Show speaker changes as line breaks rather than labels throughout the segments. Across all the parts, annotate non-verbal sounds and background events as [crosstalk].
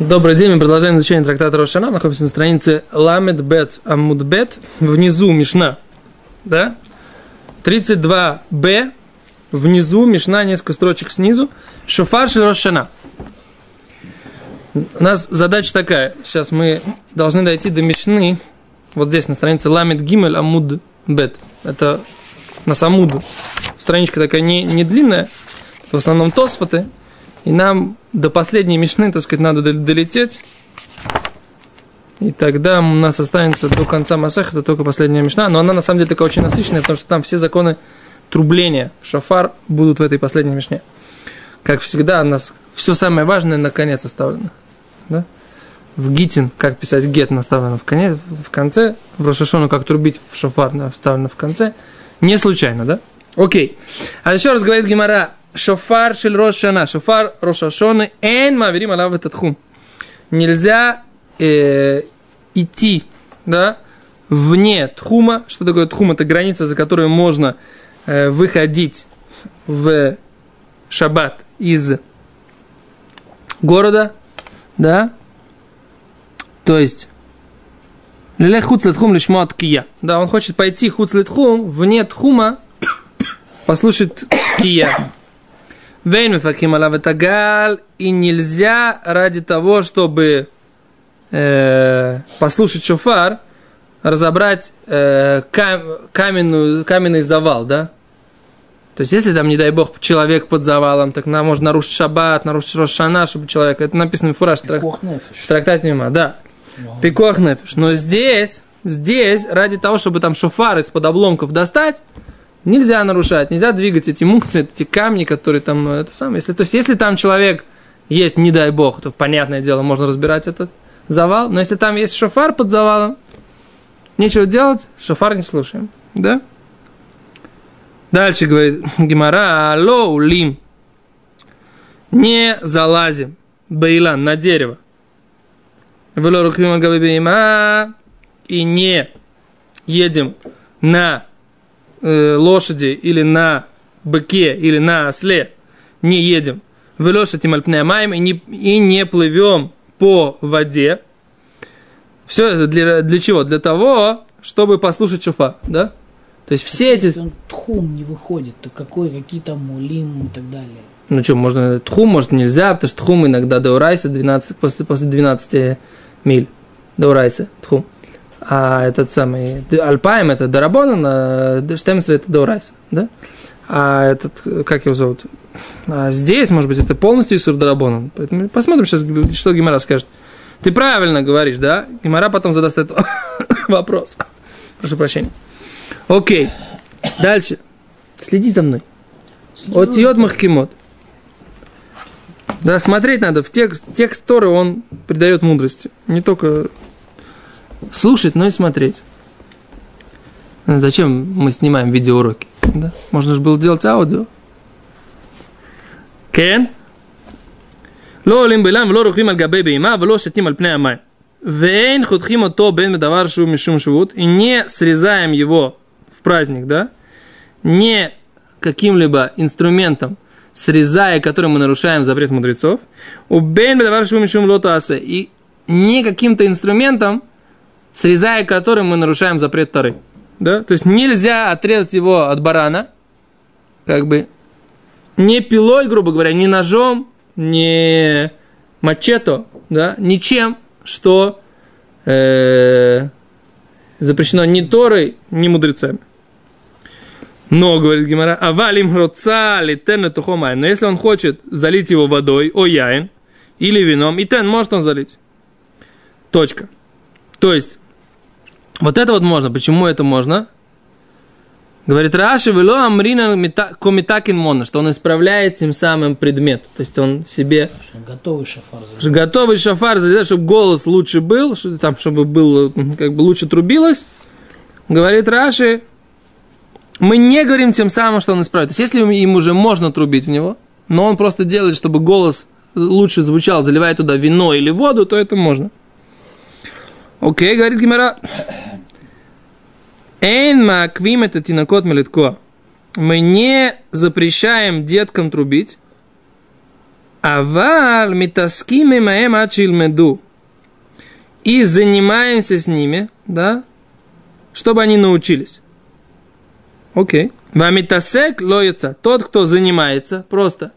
Добрый день, мы продолжаем изучение трактата Рошана. Находимся на странице Ламед Бет Амуд Бет. Внизу Мишна. Да? 32Б. Внизу Мишна, несколько строчек снизу. Шофар Рошана. У нас задача такая. Сейчас мы должны дойти до Мишны. Вот здесь, на странице Ламед Гимель Амуд Бет. Это на Самуду. Страничка такая не, не длинная. В основном тосфоты. И нам до последней мишны, так сказать, надо долететь. И тогда у нас останется до конца Масах, это только последняя мишна. Но она на самом деле такая очень насыщенная, потому что там все законы трубления шафар будут в этой последней мишне. Как всегда, у нас все самое важное наконец оставлено. Да? В Гитин, как писать гет, наставлено в, конец, в конце. В Рошашону, как трубить в шафар, вставлено в конце. Не случайно, да? Окей. А еще раз говорит Гимара, шофар шель рошана, шофар рошашоны, эн маверим алав этот хум. Нельзя э, идти, да, вне тхума. Что такое тхум? Это граница, за которую можно э, выходить в шаббат из города, да, то есть Лелех хуц летхум лишмо от кия. Да, он хочет пойти хуц летхум вне тхума, [coughs] послушать кия. Вейн мифаким алав галь, и нельзя ради того, чтобы э, послушать шофар, разобрать э, кам, каменную, каменный завал, да? То есть, если там, не дай бог, человек под завалом, так нам можно нарушить шаббат, нарушить Рошана, чтобы человек... Это написано в фураж, трак, в трактате Нема, да. Пикох нефиш. Но здесь, здесь, ради того, чтобы там шофар из-под обломков достать, Нельзя нарушать, нельзя двигать эти мункции, эти камни, которые там, ну, это самое. Если, то есть, если там человек есть, не дай бог, то, понятное дело, можно разбирать этот завал. Но если там есть шофар под завалом, нечего делать, шофар не слушаем. Да? Дальше говорит [laughs] Гимара, алло, улим. Не залазим, бейлан, на дерево. И не едем на э, лошади или на быке или на осле не едем в лошади мальпнеамаем и не, и не плывем по воде. Все это для, для чего? Для того, чтобы послушать шуфа, да? То есть все эти...
Если он тхум не выходит, то какой, какие там мулим и так далее?
Ну что, можно тхум, может нельзя, потому что тхум иногда до урайса 12, после, после 12 миль до урайса тхум. А этот самый Альпаем это Дарабона, а Штемсер это Даурайса, да? А этот, как его зовут? А здесь, может быть, это полностью Исур Дарабона. Поэтому посмотрим сейчас, что Гимара скажет. Ты правильно говоришь, да? Гимара потом задаст этот [coughs] вопрос. Прошу прощения. Окей. Дальше. Следи за мной. От Йод Махкимот. Да, смотреть надо в текст, текст Торы, он придает мудрости. Не только слушать, но и смотреть. Зачем мы снимаем видеоуроки? Да? Можно же было делать аудио. Кен? לא עולים בלם ולא רוכבים על גבי בהמה ולא שתים על פני המים. ואין חותכים אותו בין בדבר שהוא משום швуд, и не срезаем его в праздник, да, не каким-либо инструментом, срезая которым мы нарушаем запрет мудрецов, у бен бедавар шву мишум лотасе, и не каким-то инструментом, срезая которым мы нарушаем запрет Тары. Да? То есть нельзя отрезать его от барана, как бы, не пилой, грубо говоря, не ножом, не мачето, да, ничем, что э, запрещено ни Торой, ни мудрецами. Но, говорит Гимара, авалим роца литен тухомай. Но если он хочет залить его водой, о яин, или вином, и тен может он залить. Точка. То есть, вот это вот можно. Почему это можно? Говорит Раши, вело амрина комитакин мона, что он исправляет тем самым предмет. То есть он себе...
Готовый шафар. Залезает.
Готовый шафар, залезает, чтобы голос лучше был, чтобы, там, чтобы был, как бы лучше трубилось. Говорит Раши, мы не говорим тем самым, что он исправит. То есть если им уже можно трубить в него, но он просто делает, чтобы голос лучше звучал, заливая туда вино или воду, то это можно. Окей, говорит Гимара. Эйн маквим это тинакот мелитко. Мы не запрещаем деткам трубить. Авал митаскими маем ачилмеду. И занимаемся с ними, да, чтобы они научились. Окей. Вамитасек лоится. Тот, кто занимается, просто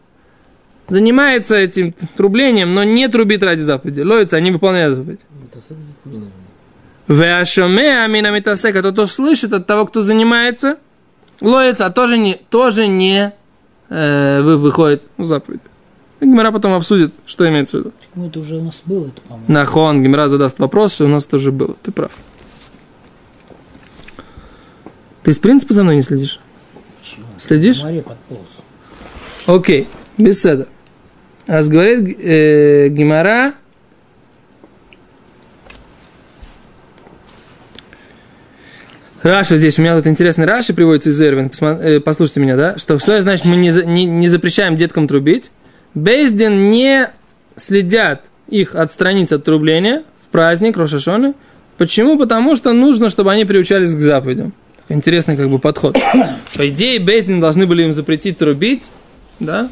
занимается этим трублением, но не трубит ради заповеди. Лоится, они выполняют заповедь. Веашоме амина митасек. Это то слышит от того, кто занимается. Лоится, а тоже не, тоже не э, вы- выходит в заповедь. И Гимара потом обсудит, что имеется в виду.
Ну, это уже у нас было, это, по-моему.
Нахон, Гимара задаст вопрос, что у нас тоже было. Ты прав. Ты из принципа за мной не следишь?
Почему?
Следишь?
Море подполз.
Окей, беседа. А говорит э, Гемара, Раши здесь, у меня тут интересный Раши приводится из Эрувин, э, послушайте меня, да, что что значит мы не, не, не запрещаем деткам трубить. Бейздин не следят их отстранить от трубления в праздник Рош а-Шона. Почему? Потому что нужно, чтобы они приучались к заповедям. Интересный как бы подход. По идее, Бейздин должны были им запретить трубить, да?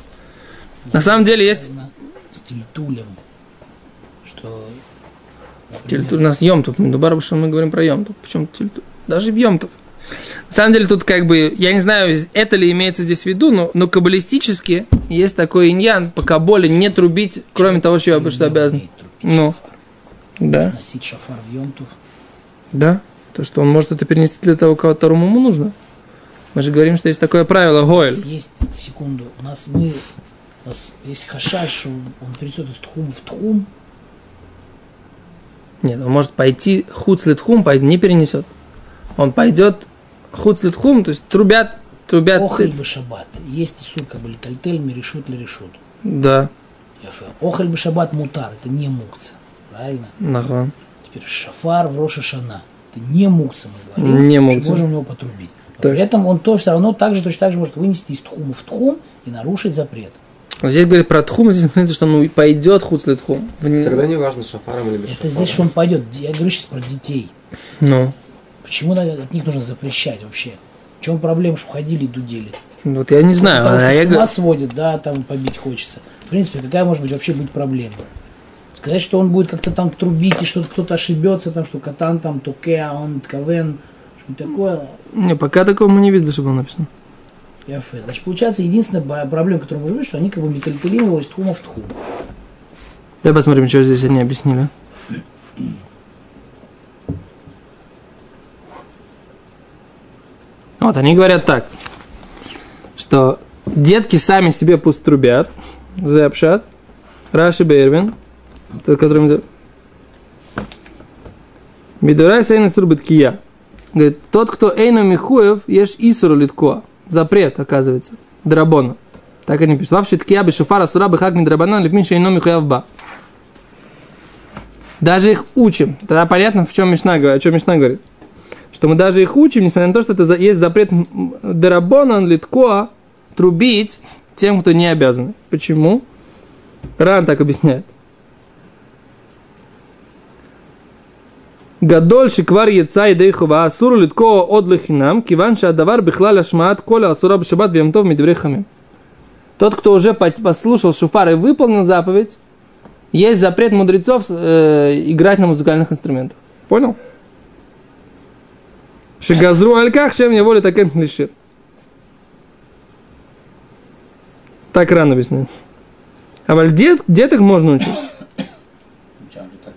На самом деле есть...
С тильтулем. Что...
Тильту- У нас Йомтов, Медубар, что мы говорим про Йомтов. Почему Тильту? Даже в Йомтов. На самом деле тут как бы, я не знаю, это ли имеется здесь в виду, но, но каббалистически есть такой иньян по каболе не трубить, кроме того, что я что обязан. Ну.
шафар.
Да,
Носить шафар в Йомтов.
да. То, что он может это перенести для того, которому ему нужно. Мы же говорим, что есть такое правило Гоэль.
есть, секунду, у нас мы, у нас есть хашаш, он перейдет из тхума в тхум,
Нет, он может пойти хуцлитхум, пойти, не перенесет. Он пойдет хуцлитхум, то есть трубят, трубят.
охель бы шаббат. Есть сур, как бы литальтель, решут ли решут.
Да,
Охель бы шаббат мутар, это не мукца. Правильно?
нахон.
Теперь шафар в Роша Шана. Это не мукца, мы говорим.
Не мукца.
Можем у него потрубить. Но
Так.
При этом он то все равно так же, точно так же может вынести из тхума в тхум и нарушить запрет.
Но Здесь говорит про тхум, здесь говорится, что он пойдет хуцлитхум.
Тогда не важно, шафаром или без
Это
шафара.
здесь, что он пойдет. Я говорю сейчас про детей.
Ну,
Почему от них нужно запрещать вообще? В чем проблема, что ходили и дудели?
вот я не знаю.
Потому что
а я
с ума сводит, да, там побить хочется. В принципе, какая может быть вообще быть проблема? Сказать, что он будет как-то там трубить, и что кто-то ошибется, там, что катан там туке, а он ткавен, что такое.
Не, пока такого мы не видели, что было написано.
Яфе. Значит, получается, единственная проблема, которая может быть, что они как бы металлиталим его из тхума в тхум.
Давай посмотрим, что здесь они объяснили. Вот, они говорят так, что детки сами себе пусть трубят, запшат, Раши Бейрвин, тот, который мы... Бидурай сейна сурбиткия. Говорит, тот, кто эйну михуев, ешь исуру литко. Запрет, оказывается. Драбона. Так они пишут. Вообще ткия бы шофара сура бы хак мидрабанан липмин шейно михуев ба. Даже их учим. Тогда понятно, в чем Мишна говорит, о чем Мишна говорит Что мы даже их учим, несмотря на то, что это за- есть запрет м, м, Дарабонан Литкоа трубить тем, кто не обязан. Почему? Ран так объясняет. גדול שכבר יצא ידי חובה, אסור לו לתקוע עוד לחינם, כיוון שהדבר בכלל השמעת כל האסורה בשבת ביום טוב מדברי חמים. Тот, кто уже по- послушал шуфар и выполнил заповедь, есть запрет мудрецов э, играть на музыкальных инструментах. Понял? Шигазру альках, чем не воли так лишит. Так рано объясняю. А валь дет, деток можно учить.
Так.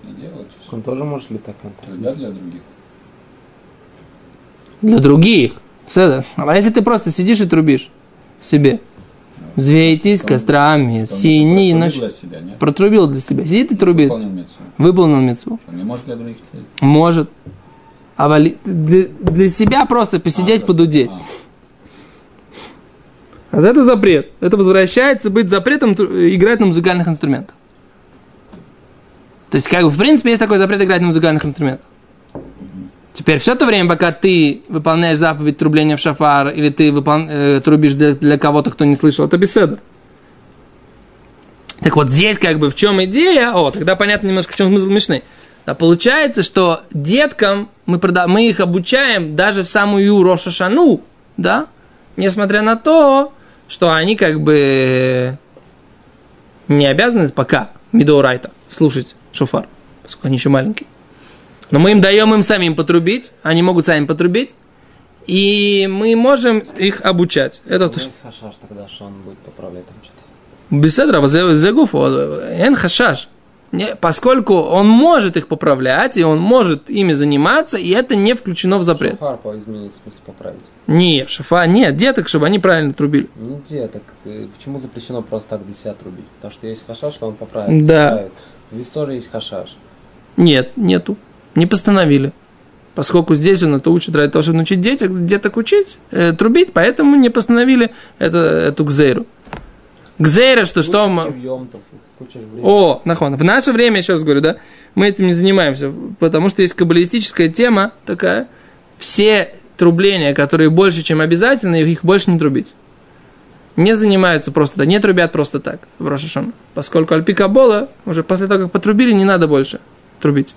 Он тоже может летать он?
Нельзя для других.
Для других. Седа. А если ты просто сидишь и трубишь себе. Взвейтесь
Он-
кострами,
Он
синие
протрубил для себя, нет?
Протрубил для себя. Сидит и трубит.
Выполнил митцву.
Выполнил мецву.
Может для других.
Может. А для, для себя просто посидеть, подудеть. А за это запрет. Это возвращается быть запретом играть на музыкальных инструментах. То есть, как бы, в принципе, есть такой запрет играть на музыкальных инструментах. Теперь все то время, пока ты выполняешь заповедь трубления в шафар, или ты выпол- э, трубишь для, для кого-то, кто не слышал, это беседа. Так вот, здесь как бы в чем идея? О, тогда понятно немножко, в чем смысл Мишны. А получается, что деткам мы, прода- мы их обучаем даже в самую Роша Шану, да? Несмотря на то, что они как бы не обязаны пока Мидоурайта слушать шофар, поскольку они еще маленькие. Но мы им даем им самим потрубить, они могут сами потрубить, и мы можем их обучать. Это
У
то, что...
хашаш тогда, что он будет поправлять там что-то.
Беседра, загуф, эн хашаш. Не, поскольку он может их поправлять, и он может ими заниматься, и это не включено в запрет.
Шафар по изменить, в смысле поправить.
Не, шафа, нет, деток, чтобы они правильно трубили.
Не деток. э, Почему запрещено просто так для себя трубить? Потому что есть хашаш, что он поправит.
Да.
Здесь тоже есть хашаш.
Нет, нету. Не постановили. Поскольку здесь он это учит ради того, чтобы научить деток, деток учить, э, трубить, поэтому не постановили это, эту гзейру. Гзейра, что что... О, нахон. В наше время, еще раз говорю, да, мы этим не занимаемся, потому что есть каббалистическая тема такая. Все трубления, которые больше, чем обязательно, их больше не трубить. Не занимаются просто так, не трубят просто так в Рошашон. Поскольку Альпика Бола, уже после того, как потрубили, не надо больше трубить.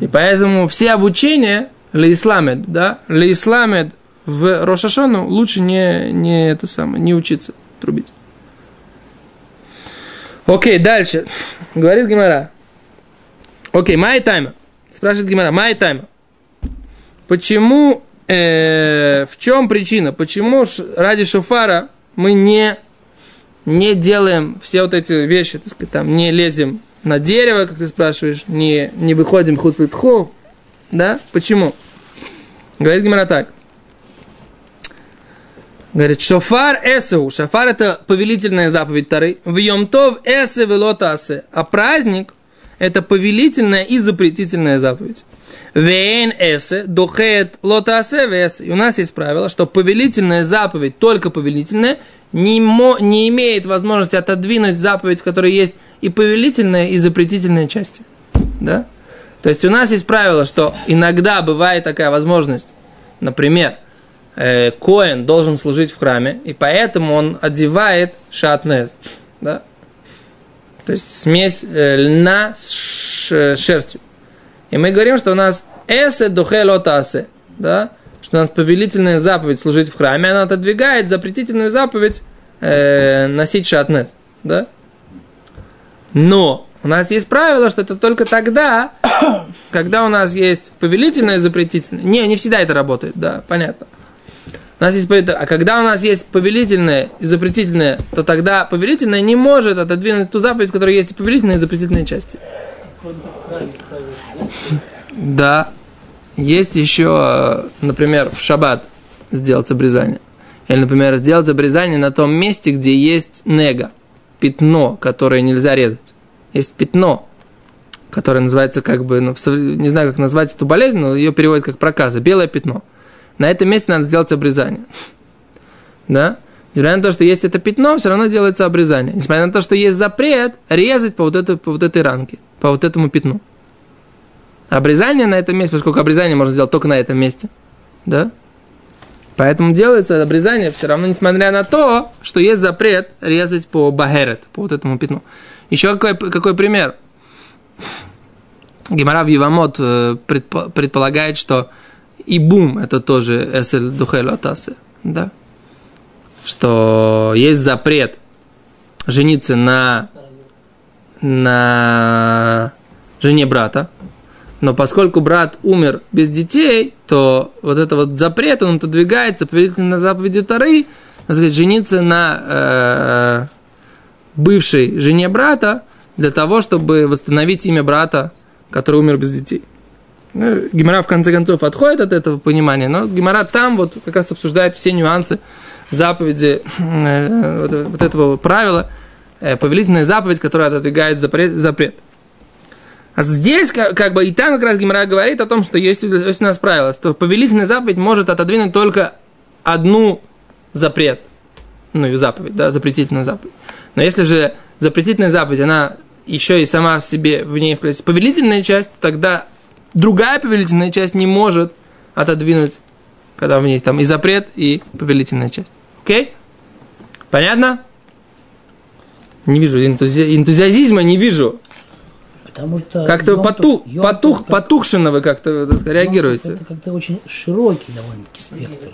И поэтому все обучения леисламед, да, леисламед в Рошашону лучше не, не это самое, не учиться трубить. Окей, дальше. Говорит Гимара. Окей, май тайма. Спрашивает Гимара, май тайма. Почему, э, в чем причина? Почему ради шофара мы не, не делаем все вот эти вещи, так сказать, там, не лезем на дерево, как ты спрашиваешь, не, не выходим хуцлитхо, да? Почему? Говорит Гимара так. Говорит, шофар эсеу. Шофар это повелительная заповедь Тары. В Йомтов эсе велотасе. А праздник это повелительная и запретительная заповедь. Вейн эсе духет лотасе вес. И у нас есть правило, что повелительная заповедь, только повелительная, не, мо- не имеет возможности отодвинуть заповедь, в которой есть и повелительная, и запретительная части. Да? То есть у нас есть правило, что иногда бывает такая возможность. Например, э, Коэн должен служить в храме, и поэтому он одевает шатнез. Да? То есть смесь э, льна с ш- шерстью. И мы говорим, что у нас эсе духе лотасе, да? что у нас повелительная заповедь служить в храме, она отодвигает запретительную заповедь э, носить шатнез. Да? Но у нас есть правило, что это только тогда, когда у нас есть повелительное и запретительное. Не, не всегда это работает, да, понятно. У нас есть а когда у нас есть повелительное и запретительное, то тогда повелительное не может отодвинуть ту заповедь, в которой есть и повелительные, и запретительные части. Да. Есть еще, например, в шаббат сделать обрезание. Или, например, сделать обрезание на том месте, где есть нега, пятно, которое нельзя резать. Есть пятно, которое называется как бы, ну, не знаю, как назвать эту болезнь, но ее переводят как проказа, белое пятно. На этом месте надо сделать обрезание. Да? Несмотря на то, что есть это пятно, все равно делается обрезание. Несмотря на то, что есть запрет резать по вот, этой, по вот этой ранке, по вот этому пятну. Обрезание на этом месте, поскольку обрезание можно сделать только на этом месте. Да? Поэтому делается обрезание все равно, несмотря на то, что есть запрет резать по бахерет, по вот этому пятну. Еще какой, какой пример? Гемара в Евамот э, предпо- предполагает, что и бум это тоже эсель духель атасе, да? Что есть запрет жениться на, на жене брата, но поскольку брат умер без детей, то вот это вот запрет, он отодвигается повелительно на заповедью Тары, сказать, жениться на э, бывшей жене брата для того, чтобы восстановить имя брата, который умер без детей. Ну, Гимара в конце концов отходит от этого понимания, но Гимара там вот как раз обсуждает все нюансы заповеди э, вот, вот этого правила, э, повелительная заповедь, которая отодвигает запрет. запрет. А здесь, как, как бы, и там как раз Гимара говорит о том, что есть, есть у нас правило, что повелительная заповедь может отодвинуть только одну запрет, ну и заповедь, да, запретительную заповедь. Но если же запретительная заповедь, она еще и сама в себе в ней включает повелительная часть, тогда другая повелительная часть не может отодвинуть, когда в ней там и запрет, и повелительная часть. Окей? Понятно? Не вижу энтузи... энтузиазма, не вижу.
Потому что
Как-то
Йом
потух,
как-
потухшенно вы как-то так
Йом Тов
реагируете.
Это как-то очень широкий довольно-таки спектр.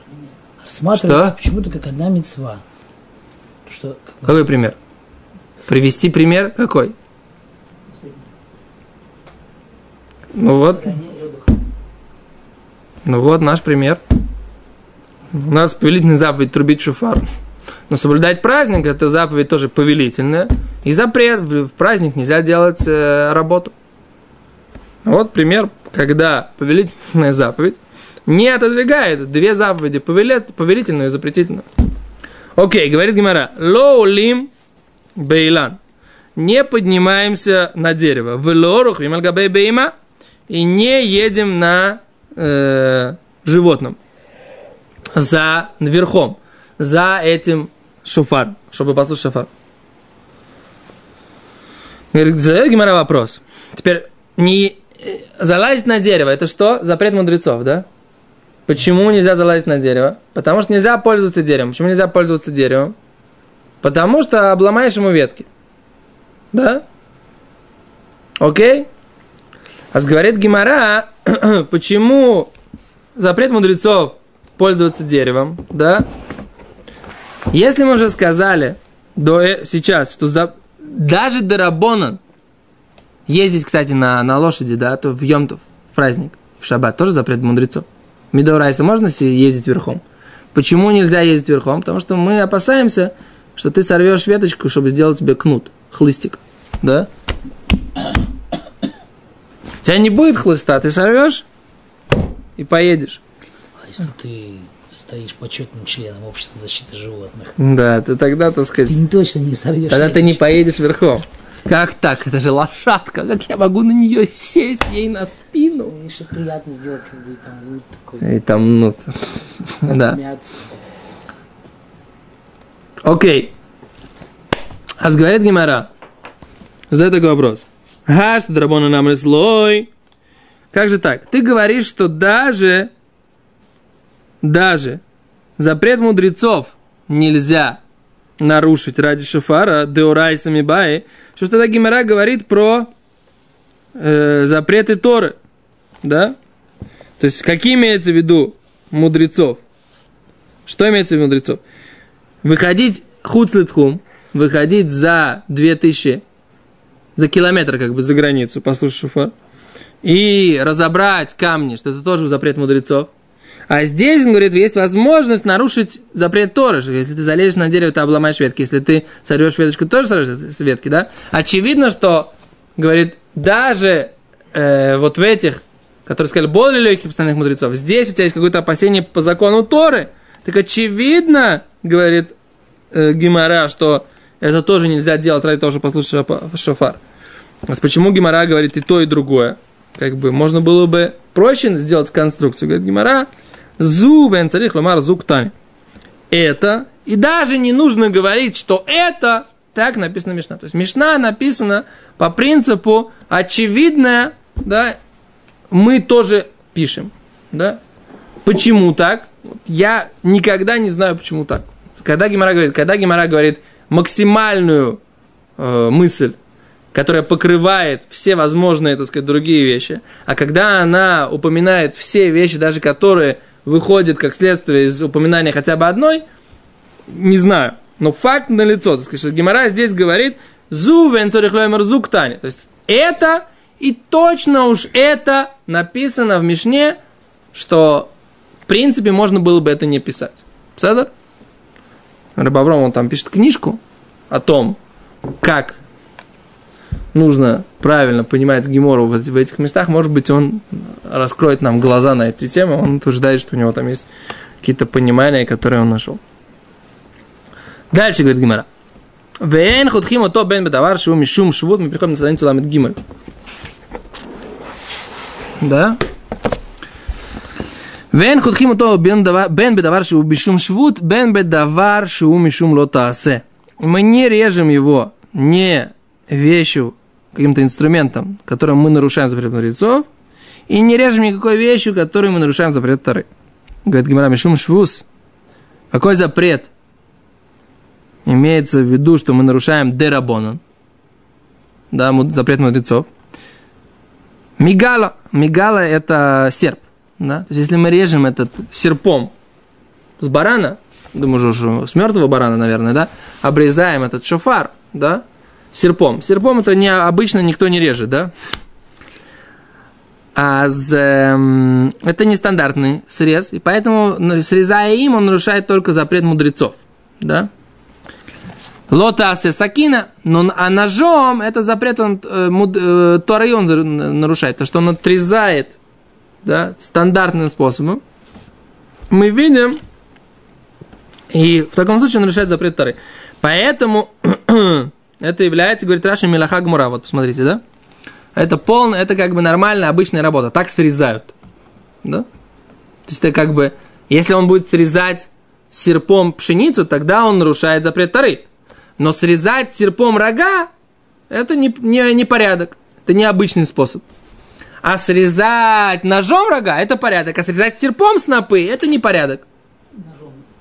Рассматривается почему-то как одна мецва. Что, как
Какой пример? Привести пример какой? Ну вот, ну вот наш пример. У нас повелительная заповедь трубить шуфар. Но соблюдать праздник – это заповедь тоже повелительная. И запрет в праздник нельзя делать э, работу. Вот пример, когда повелительная заповедь не отодвигает две заповеди, повелительную и запретительную. Окей, говорит Гимара, лоулим бейлан. Не поднимаемся на дерево. В лорух бейма. И не едем на э, животном. За верхом. За этим шуфар. Чтобы послушать шуфар. Говорит, задает Гимара вопрос. Теперь, не э, залазить на дерево, это что? Запрет мудрецов, да? Почему нельзя залазить на дерево? Потому что нельзя пользоваться деревом. Почему нельзя пользоваться деревом? Потому что обломаешь ему ветки. Да? Окей? А говорит Гимара, [clears throat] почему запрет мудрецов пользоваться деревом, да? Если мы уже сказали до, э- сейчас, что за, даже Дарабонан ездить, кстати, на, на лошади, да, то в Йомтов, в праздник, в шаббат, тоже запрет мудрецов. Мидорайса можно ездить верхом? Почему нельзя ездить верхом? Потому что мы опасаемся, что ты сорвешь веточку, чтобы сделать себе кнут, хлыстик, да? Тебя не будет хлыста, ты сорвешь и поедешь.
А если ты стоишь почетным членом общества защиты животных,
Да, ты тогда, так сказать,
ты точно не сорвешь.
тогда ты не поедешь верхом. Как так? Это же лошадка. Как я могу на нее сесть ей на спину?
И чтобы приятно сделать, как бы там ну, такой
И там, ну, [laughs] да. Окей. А говорит Гимара. Задает такой вопрос. Гаш, драбона нам слой. Как же так? Ты говоришь, что даже, даже запрет мудрецов нельзя нарушить ради шофара, деорайсами баи, что тогда Гимара говорит про э, запреты Торы, да? То есть, какие имеется в виду мудрецов? Что имеется в виду мудрецов? выходить хуцлитхум, выходить за 2000, за километр как бы за границу, послушай шуфар, и разобрать камни, что это тоже запрет мудрецов. А здесь, он говорит, есть возможность нарушить запрет Торы, если ты залезешь на дерево, ты обломаешь ветки, если ты сорвешь веточку, тоже сорвешь ветки, да? Очевидно, что, говорит, даже э, вот в этих, которые сказали, более легких постоянных мудрецов, здесь у тебя есть какое-то опасение по закону Торы, так очевидно, говорит э, Гимара, что это тоже нельзя делать ради того, чтобы послушать шофар. А почему Гимара говорит и то, и другое? Как бы можно было бы проще сделать конструкцию. Говорит Гимара, зу бен царих ламар зук тани. Это, и даже не нужно говорить, что это, так написано Мишна. То есть Мишна написана по принципу очевидное, да, мы тоже пишем, да. Почему так? Я никогда не знаю, почему так. Когда Гимара говорит, когда Гимара говорит максимальную э, мысль, которая покрывает все возможные, так сказать, другие вещи, а когда она упоминает все вещи, даже которые выходят как следствие из упоминания хотя бы одной, не знаю. Но факт налицо, так сказать, что Гимара здесь говорит «Зу венцорихлоймер зук тани». То есть это и точно уж это написано в Мишне, что в принципе можно было бы это не писать. Седер? Рабавром, он там пишет книжку о том, как нужно правильно понимать Гемору в, в этих местах. Может быть, он раскроет нам глаза на эти темы. Он утверждает, что у него там есть какие-то понимания, которые он нашел. Дальше говорит Гимара. Вен худхим ото бен бедавар шиву мишум швуд, мы приходим на страницу ламет гималь. Да? Вен худхим ото бен бедавар шиу бишум швуд, бен бедавар шиу мишум лотаасе. Мы не режем его не вещью, каким-то инструментом, которым мы нарушаем запрет мудрецов, и не режем никакой вещью, которую мы нарушаем запрет Тары. Говорит Гимара Мишум Швус. Какой запрет? Имеется в виду, что мы нарушаем Дерабонан. Да, запрет мудрецов. Мигала. Мигала – это серп. Да? То есть, если мы режем этот серпом с барана, думаю, что с мертвого барана, наверное, да, обрезаем этот шофар, да, серпом. Серпом это не обычно никто не режет, да? А с, эм, это нестандартный срез, и поэтому, ну, срезая им, он нарушает только запрет мудрецов, да? Лота сакина, но а ножом это запрет он э, муд, э, нарушает, то что он отрезает, да, стандартным способом. Мы видим, и в таком случае он нарушает запрет Торы. Поэтому [clears throat] это является, говорит Раши Милаха Гмура, вот посмотрите, да? Это полно, это как бы нормальная, обычная работа. Так срезают. Да? То есть это как бы, если он будет срезать серпом пшеницу, тогда он нарушает запрет Тары. Но срезать серпом рога, это не, не, не порядок. Это необычный способ. А срезать ножом рога, это порядок. А срезать серпом снопы, это не порядок.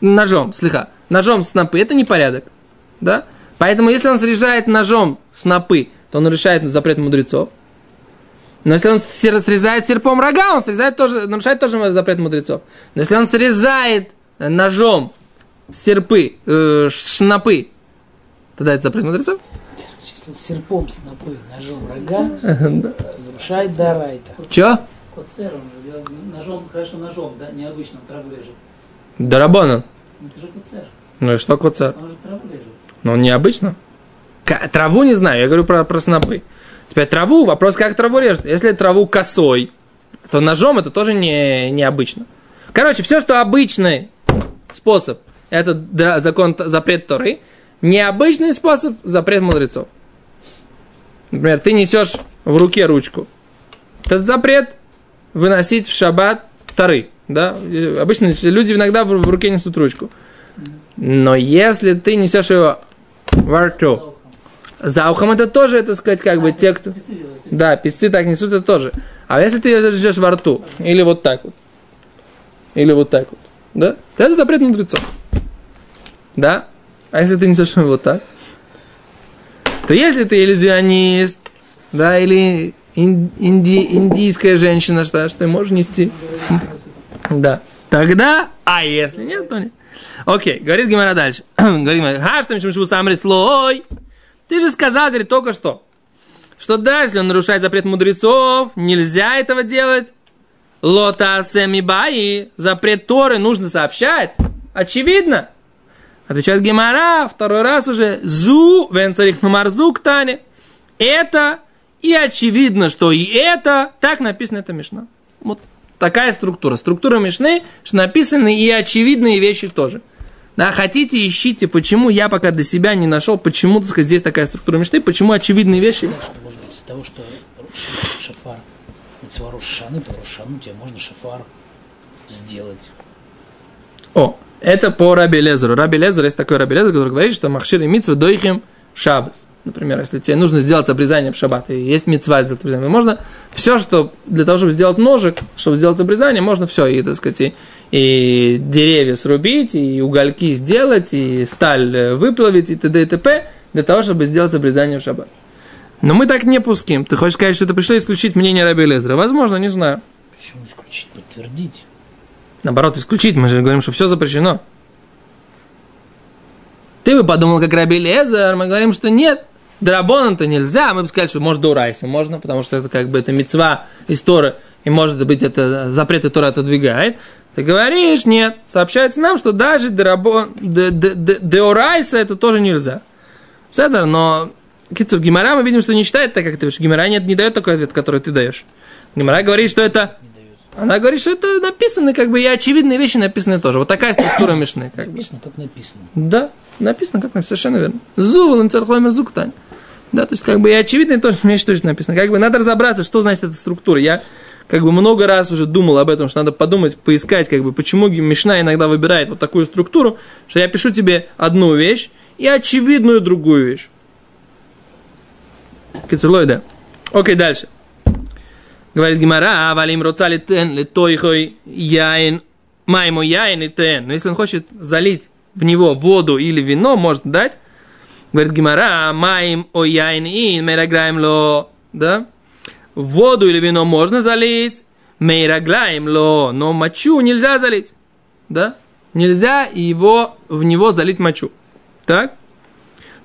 Ножом, слегка. Ножом снопы, это не порядок. Да? Поэтому, если он срезает ножом снопы, то он нарушает запрет мудрецов. Но если он срезает серпом рога, он срезает тоже, нарушает тоже запрет мудрецов. Но если он срезает ножом серпы, э, снопы, тогда это запрет мудрецов.
Если серпом снопы, ножом рога, нарушает дарайта.
Че?
Коцер, он же делает ножом, хорошо ножом, да, необычным траву режет.
Дарабонан.
Ну, это же коцер,
Ну и что коцар?
он же траву режет.
Ну, необычно. Ка- Траву не знаю, я говорю про, про снопы. Теперь траву, вопрос, как траву режут. Если траву косой, то ножом это тоже не, необычно. Короче, все, что обычный способ, это да, закон, запрет Торы. Необычный способ, запрет мудрецов. Например, ты несешь в руке ручку. Этот запрет выносить в шаббат Торы. Да? Обычно люди иногда в руке несут ручку. Но если ты несешь его во рту, за ухом это тоже, это сказать, как бы те, кто...
Писы делают, писы.
Да, писцы так несут, это тоже. А если ты ее держишь во рту, или вот так вот, или вот так вот, да, то это запрет мудрецов. Да? А если ты несешь его вот так, то если ты иллюзионист, да, или ин- инди- индийская женщина, что, что ты можешь нести, да, тогда, а если нет, то нет. Окей, говорит Гимара дальше. [clears throat] говорит Гимара, хаштам шумшу самри слой. Ты же сказал, говорит, только что, что даже если он нарушает запрет мудрецов, нельзя этого делать. Лота семибаи, запрет Торы нужно сообщать. Очевидно. Отвечает Гемара, второй раз уже, зу, венцарих марзу ктане. Это и очевидно, что и это, так написано это Мишна. Вот такая структура. Структура Мишны, что написаны и очевидные вещи тоже. Да, хотите, ищите, почему я пока для себя не нашел, почему, так сказать, здесь такая структура Мишны, почему очевидные вещи.
Что, может быть, из-за того, что шафар, митцва Рошаны, то Рошану тебе можно шафар сделать.
О, это по Раби Лезеру. Раби Лезер, есть такой Раби Лезер, который говорит, что махшир и митцва дойхим шабас. Например, если тебе нужно сделать обрезание в шаббат, и есть митцва сделать обрезание, можно все, что для того, чтобы сделать ножик, чтобы сделать обрезание, можно все, и, так сказать, и, и деревья срубить, и угольки сделать, и сталь э, выплавить, и т.д. и т.п., для того, чтобы сделать обрезание в шаббат. Но мы так не пуским. Ты хочешь сказать, что это пришло исключить мнение Раби Лезера? Возможно, не знаю.
Почему исключить, подтвердить?
Наоборот, исключить. Мы же говорим, что все запрещено. Ты бы подумал, как Раби Лезер, мы говорим, что нет. Драбонан-то нельзя, мы бы сказали, что может Урайса, можно, потому что это как бы это мецва из и может быть это запреты Тора отодвигает. Ты говоришь, нет, сообщается нам, что даже Деорайса это тоже нельзя. Седер, но Кицур Гимара мы видим, что не считает так, как ты говоришь. Гимара нет, не дает такой ответ, который ты даешь. Гимара говорит, что это... Она говорит, что это написано, как бы и очевидные вещи написаны тоже. Вот такая структура [coughs] Мишны. Как.
Написано, как написано.
Да, написано, как написано, совершенно верно. Зувал инцерхломер зуктань. Да, то есть, как бы и очевидные тоже [laughs] вещи тоже написано. Как бы надо разобраться, что значит эта структура. Я как бы много раз уже думал об этом, что надо подумать, поискать, как бы, почему Мишна иногда выбирает вот такую структуру, что я пишу тебе одну вещь и очевидную другую вещь. Кицелой, да. Окей, дальше. Говорит Гимара, а валим роцали тен литойхой яин, майму яин и тен. Но если он хочет залить в него воду или вино, может дать. Говорит Гимара, маим о яин ин, мераграем ло, да? Воду или вино можно залить, мейраглаем ло, но мочу нельзя залить, да? Нельзя его, в него залить мочу. Так?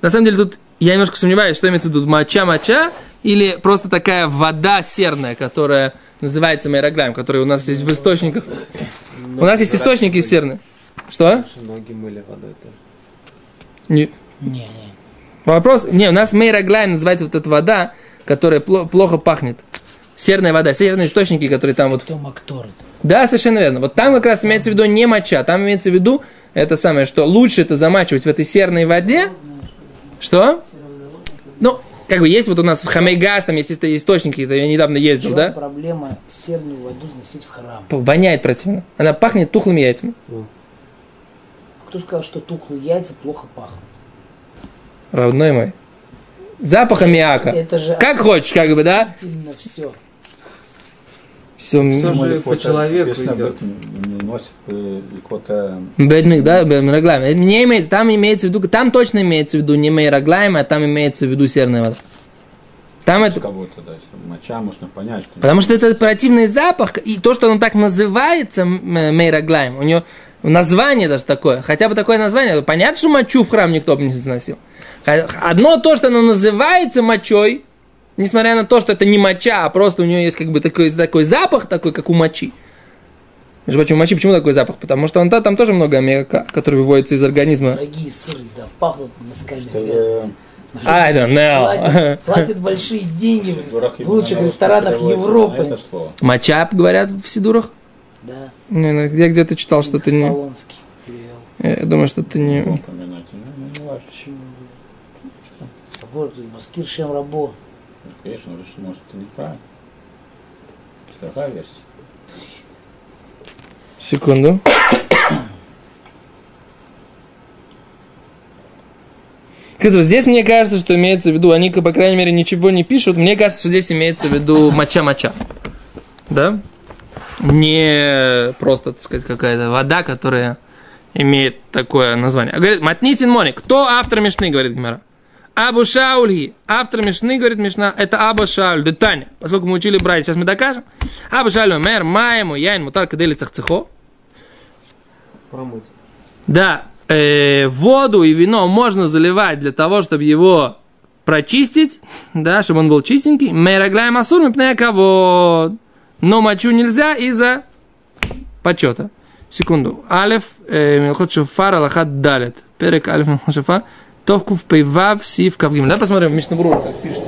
На самом деле тут я немножко сомневаюсь, что имеется в виду моча-моча или просто такая вода серная, которая называется мейроглайм, которая у нас есть в источниках. У нас есть источники серные. Что?
Наши ноги мыли водой тоже.
Не.
Не, не.
Вопрос. Не, у нас мейроглайм называется вот эта вода, которая пло- плохо пахнет. Серная вода, серные источники, которые там вот... Да, совершенно верно. Вот там как раз имеется в виду не моча, там имеется в виду это самое, что лучше это замачивать в этой серной воде. Что? Ну, как бы есть вот у нас в Хамейгаш, там есть ист- источники, я недавно ездил, да?
проблема серную воду заносить в храм?
Воняет противно. Она пахнет тухлыми яйцами.
Кто сказал, что тухлые яйца плохо пахнут?
Родной мой. Запах аммиака.
Это же
Как хочешь, как бы, да?
отвратительно все.
Все.
Же по человеку идет.
носит э,
Бедмик, да, Мейраглайм. Не имеется, там имеется в виду, там точно имеется в виду не Мейраглайм, а там имеется в виду серная вода. Там это,
кого-то, да, моча, можно понять, что
потому что это противный запах, и то, что оно так называется, Мейраглайм, у него название даже такое, хотя бы такое название, понятно, что мочу в храм никто бы не заносил. Одно то, что оно называется мочой, несмотря на то, что это не моча, а просто у нее есть как бы такой, такой запах, такой, как у мочи. Между прочим, у мочи почему такой запах? Потому что он, та- там тоже много омега, который выводится из организма.
Дорогие сыры, да, пахнут грязными.
I don't know.
Платят, платят большие деньги в лучших ресторанах Европы.
Моча, говорят в Сидурах?
Да,
Не, ну, я где-то читал, что ты не...
Перевел.
Я думаю, что ты не...
Упоминать, ну, ну, важно.
Почему? Вот, Маскир Шем Рабо.
Конечно, лишь, может, это неправильно. Такая версия.
Секунду. Здесь мне кажется, что имеется в виду, они, по крайней мере, ничего не пишут, мне кажется, что здесь имеется в виду моча-моча. Да? Не просто, так сказать, какая-то вода, которая имеет такое название. А говорит, Матнитин Мони, кто автор Мишны, говорит Гимара? Абу Шаульги, автор Мишны, говорит Мишна, это Абу Шауль, Детаня. Поскольку мы учили брать, сейчас мы докажем. Абу Шауль, мэр, маему, яйн, мутар, кадели цахцехо.
Промыть.
Да, э, воду и вино можно заливать для того, чтобы его прочистить, да, чтобы он был чистенький. Мэраглай масур мипнея кого. Но мочу нельзя из-за почета. Секунду. Алеф, э, Милхот Шофар, Аллахат Далет. Перек Алеф Милхот Шофар. Товкув Пейвав, Сив Кавгим. Да, посмотрим, Мишнабрур как пишет.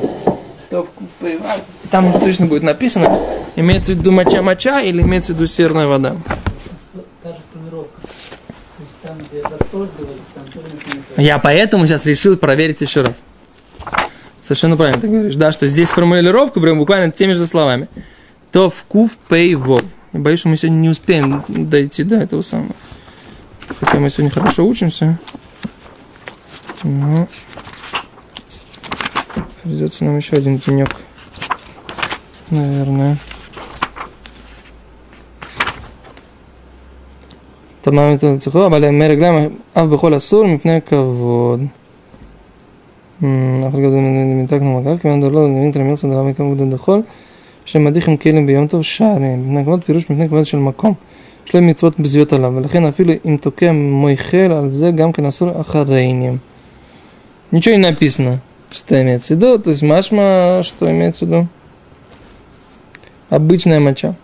Товкув Пейвав. Там точно будет написано, имеется в виду моча-моча или имеется в виду серная вода. Я поэтому сейчас решил проверить еще раз. Совершенно правильно ты говоришь, да, что здесь формулировка прям буквально теми же словами. То в кув пей вов. Я боюсь, что мы сегодня не успеем дойти до этого самого. Хотя мы сегодня хорошо учимся. Но придется нам еще один денек. Наверное. Там нам это цехо, אבל מרגליים אף בכל אסור מפני כבוד. אף אחד מתקנו מגל, כיוון דולו נבין תרמיל סדרה מכבוד הדחול, שמדיחים כלים ביום טוב שערים. מפני כבוד פירוש מפני כבוד של מקום. יש להם מצוות בזיות עליו, ולכן אפילו אם תוקע מויכל על זה גם כן אסור אחריהם. Ничего не написано, что имеется в виду, то есть машма, что имеется в виду? Обычная моча.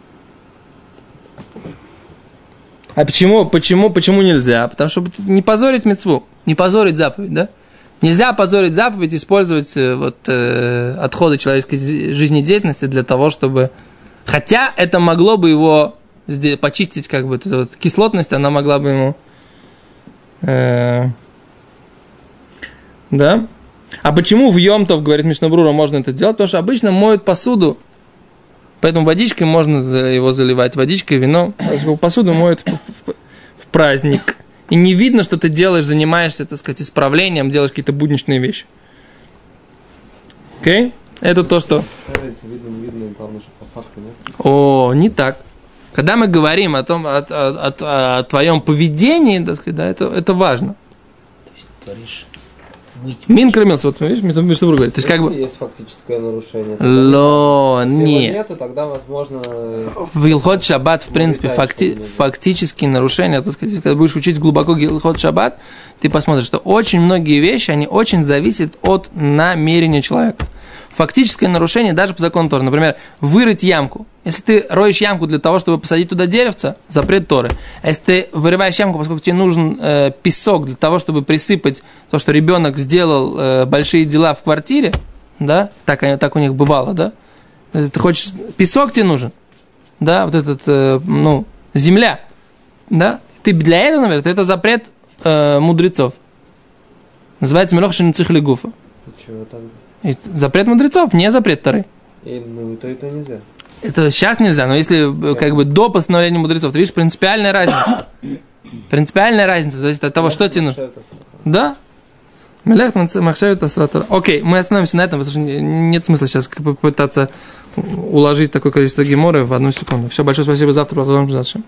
А почему, почему, почему нельзя? Потому что не позорить мецву, не позорить заповедь, да? Нельзя позорить заповедь, использовать э, вот, э, отходы человеческой жизнедеятельности для того, чтобы... Хотя это могло бы его почистить, как бы, эту вот кислотность, она могла бы ему... э, да? А почему в Йомтов, говорит Мишнабрура, можно это делать? Потому что обычно моют посуду, поэтому водичкой можно его заливать, водичкой, вино. Посуду моют в, в- в праздник. И не видно, что ты делаешь, занимаешься, так сказать, исправлением, делаешь какие-то будничные вещи. Окей? Это то, что... О, не так. Когда мы говорим о том, о, о- о- о твоем поведении, так сказать, да, это, это важно.
То есть творишь.
Мин кормился, вот видишь, между между говорит. То есть как бы...
Есть фактическое нарушение. то
Ло,
Если его
нет.
нету, тогда возможно...
В Илхот Шаббат, в принципе, факти- фактические нарушения, так сказать, когда будешь учить глубоко Илхот Шаббат, ты посмотришь, что очень многие вещи, они очень зависят от намерения человека. Фактическое нарушение даже по закону Торы. Например, вырыть ямку. Если ты роешь ямку для того, чтобы посадить туда деревце, запрет Торы. А если ты вырываешь ямку, поскольку тебе нужен э, песок для того, чтобы присыпать то, что ребенок сделал э, большие дела в квартире, да, так, так у них бывало, да, Э, ты хочешь, песок тебе нужен, да, вот этот, э, ну, земля, да, ты для этого, наверное, это запрет э, мудрецов. Называется Мелох Шинцихли Гуфа.
и чего так?
И Запрет мудрецов, не запрет Тары.
И, ну, то, и то нельзя.
Это сейчас нельзя, но если э, как бы до постановления мудрецов, ты видишь, принципиальная разница. Принципиальная разница зависит от того, что тебе нужно. Да. Мелех Махшевит Асратора. Окей, мы остановимся на этом, потому что нет смысла сейчас попытаться уложить такое количество геморы в одну секунду. Все, большое спасибо. Завтра продолжим.